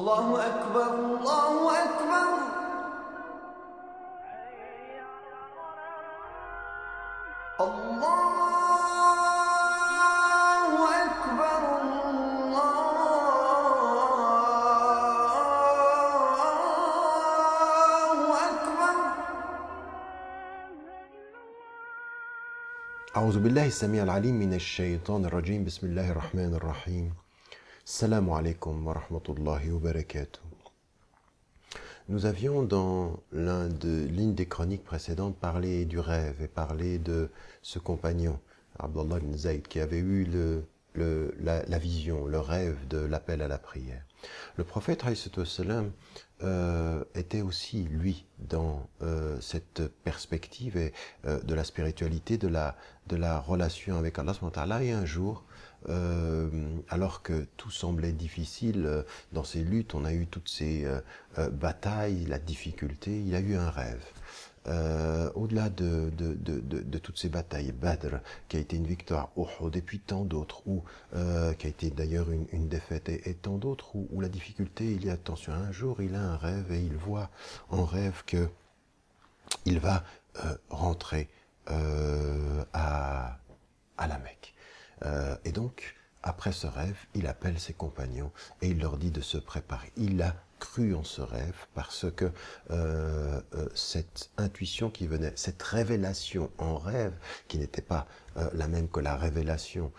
الله أكبر الله أكبر. الله أكبر الله أكبر. أعوذ بالله السميع العليم من الشيطان الرجيم. بسم الله الرحمن الرحيم. Salam alaikum wa rahmatullahi. Nous avions dans l'une de, des chroniques précédentes parlé du rêve et parlé de ce compagnon, Abdullah ibn Zayd, qui avait eu le, la, vision, le rêve de l'appel à la prière. Le prophète salam, euh, était aussi, lui, dans euh, cette perspective et, euh, de la spiritualité, de la, de la relation avec Allah. Et un jour, euh, alors que tout semblait difficile euh, dans ces luttes, on a eu toutes ces euh, euh, batailles, la difficulté, il a eu un rêve. Au-delà de, toutes ces batailles, Badr, qui a été une victoire, Uhud, et puis tant d'autres, qui a été d'ailleurs une, défaite, et, tant d'autres, où, la difficulté, il y a attention, un jour il a un rêve et il voit en rêve que il va rentrer à la Mecque. Euh, et donc, après ce rêve, il appelle ses compagnons et il leur dit de se préparer. Il a cru en ce rêve parce que euh, euh, cette intuition qui venait, cette révélation en rêve, qui n'était pas euh, la même que la révélation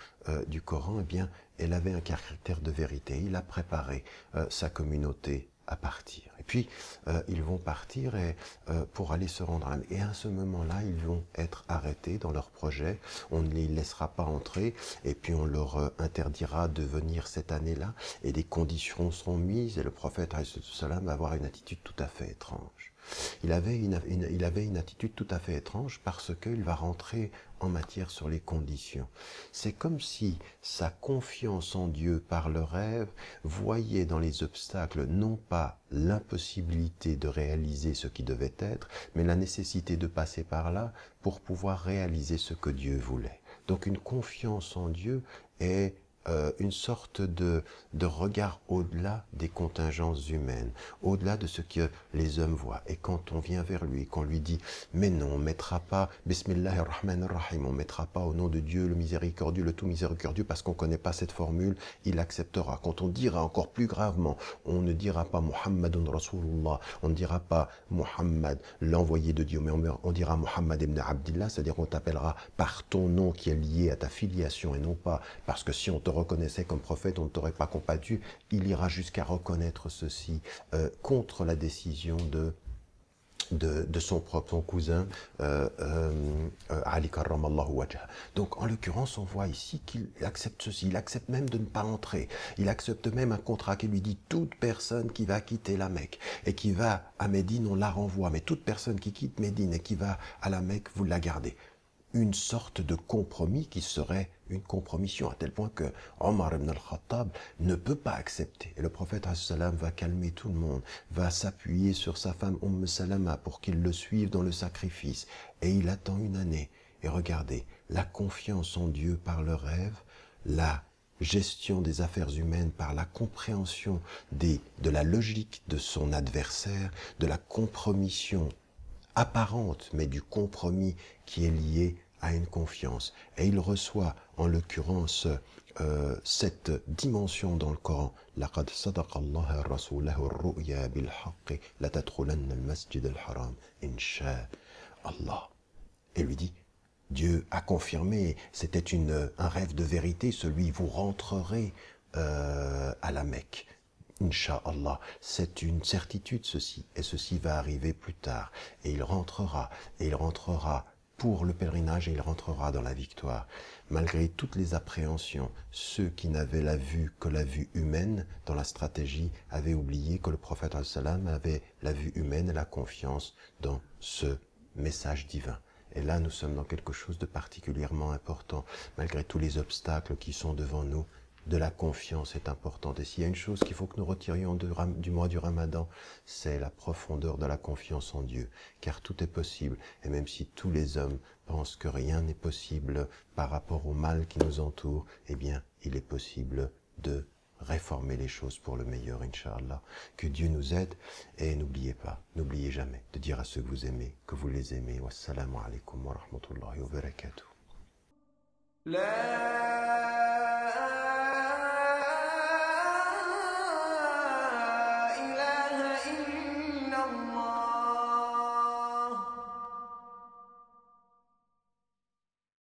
du Coran, eh bien, elle avait un caractère de vérité. Il a préparé sa communauté à partir. Puis, euh, ils vont partir et, euh, pour aller se rendre à Mecque. Et à ce moment-là, ils vont être arrêtés dans leur projet. On ne les laissera pas entrer et puis on leur euh, interdira de venir cette année-là et des conditions seront mises et le prophète va avoir une attitude tout à fait étrange. Il avait une, il avait une attitude tout à fait étrange parce qu'il va rentrer en matière sur les conditions. C'est comme si sa confiance en Dieu par le rêve voyait dans les obstacles non pas l'impossibilité de réaliser ce qui devait être, mais la nécessité de passer par là pour pouvoir réaliser ce que Dieu voulait. Donc une confiance en Dieu est euh, une sorte de, de regard au-delà des contingences humaines, au-delà de ce que les hommes voient. Et quand on vient vers lui, qu'on lui dit, mais non, on mettra pas, Bismillah ar-Rahman ar-Rahim, on mettra pas au nom de Dieu le miséricordieux, le tout miséricordieux, parce qu'on connaît pas cette formule, il acceptera. Quand on dira encore plus gravement, on ne dira pas Muhammadun Rasulullah, on ne dira pas Muhammad, l'envoyé de Dieu, mais on, on dira Muhammad ibn Abdillah, c'est-à-dire qu'on t'appellera par ton nom qui est lié à ta filiation et non pas parce que si on te reconnaissait comme prophète, on ne t'aurait pas combattu. Il ira jusqu'à reconnaître ceci euh, contre la décision de de, son propre son cousin euh, euh, euh, Ali karramallahu. Donc en l'occurrence, on voit ici qu'il accepte ceci, il accepte même de ne pas entrer, il accepte même un contrat qui lui dit toute personne qui va quitter la Mecque et qui va à Médine, on la renvoie, mais toute personne qui quitte Médine et qui va à la Mecque, vous la gardez une sorte de compromis qui serait une compromission, à tel point que Omar ibn al-Khattab ne peut pas accepter. Et le prophète salam va calmer tout le monde, va s'appuyer sur sa femme Umm Salama pour qu'il le suive dans le sacrifice. Et il attend une année. Et regardez, la confiance en Dieu par le rêve, la gestion des affaires humaines par la compréhension des, de la logique de son adversaire, de la compromission apparente, mais du compromis qui est lié à une confiance. Et il reçoit, en l'occurrence, euh, cette dimension dans le Coran. لقد صدق الله رسوله الرؤيا بالحق لتدخلن المسجد الحرام إن شاء الله. Et lui dit, Dieu a confirmé, c'était une, un rêve de vérité, celui vous rentrerez euh, à la Mecque. Inch'Allah, c'est une certitude ceci, et ceci va arriver plus tard, et il rentrera, et il rentrera pour le pèlerinage, et il rentrera dans la victoire. Malgré toutes les appréhensions, ceux qui n'avaient la vue que la vue humaine dans la stratégie avaient oublié que le prophète al-Salam avait la vue humaine et la confiance dans ce message divin. Et là, nous sommes dans quelque chose de particulièrement important, malgré tous les obstacles qui sont devant nous. De la confiance est importante. Et s'il y a une chose qu'il faut que nous retirions du mois du Ramadan, c'est la profondeur de la confiance en Dieu. Car tout est possible. Et même si tous les hommes pensent que rien n'est possible par rapport au mal qui nous entoure, eh bien, il est possible de réformer les choses pour le meilleur, Inch'Allah. Que Dieu nous aide et n'oubliez pas, n'oubliez jamais de dire à ceux que vous aimez que vous les aimez. Wassalamu alaikum wa rahmatullahi wa barakatuh.